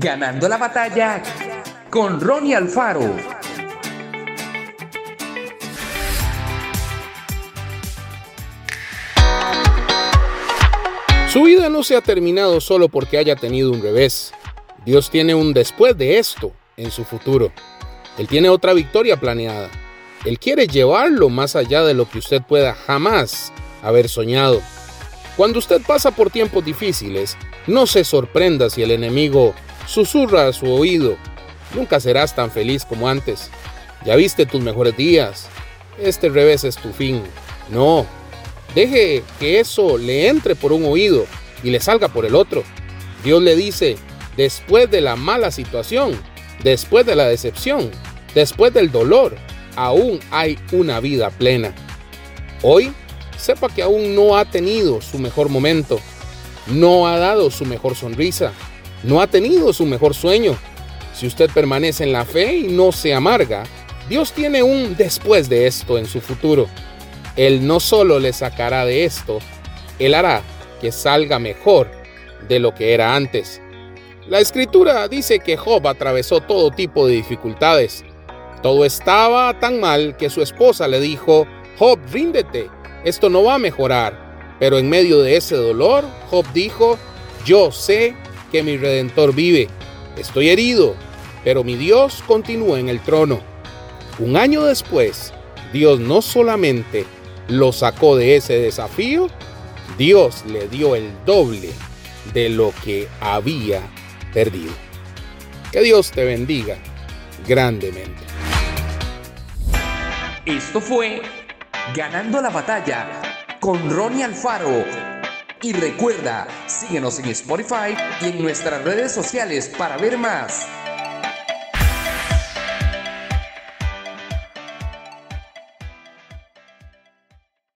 Ganando la batalla con Ronnie Alfaro. Su vida no se ha terminado solo porque haya tenido un revés. Dios tiene un después de esto en su futuro. Él tiene otra victoria planeada. Él quiere llevarlo más allá de lo que usted pueda jamás haber soñado. Cuando usted pasa por tiempos difíciles, no se sorprenda si el enemigo susurra a su oído. Nunca serás tan feliz como antes. Ya viste tus mejores días. Este revés es tu fin. No. Deje que eso le entre por un oído y le salga por el otro. Dios le dice, después de la mala situación, después de la decepción, después del dolor, aún hay una vida plena. Hoy sepa que aún no ha tenido su mejor momento, no ha dado su mejor sonrisa, no ha tenido su mejor sueño. Si usted permanece en la fe y no se amarga, Dios tiene un después de esto en su futuro. Él no solo le sacará de esto, Él hará que salga mejor de lo que era antes. La escritura dice que Job atravesó todo tipo de dificultades. Todo estaba tan mal que su esposa le dijo, Job, ríndete, esto no va a mejorar. Pero en medio de ese dolor, Job dijo, yo sé que mi redentor vive. Estoy herido, pero mi Dios continúa en el trono. Un año después, Dios no solamente lo sacó de ese desafío, Dios le dio el doble de lo que había perdido. Que Dios te bendiga grandemente. Esto fue Ganando la batalla con Ronnie Alfaro. Y recuerda, síguenos en Spotify y en nuestras redes sociales para ver más.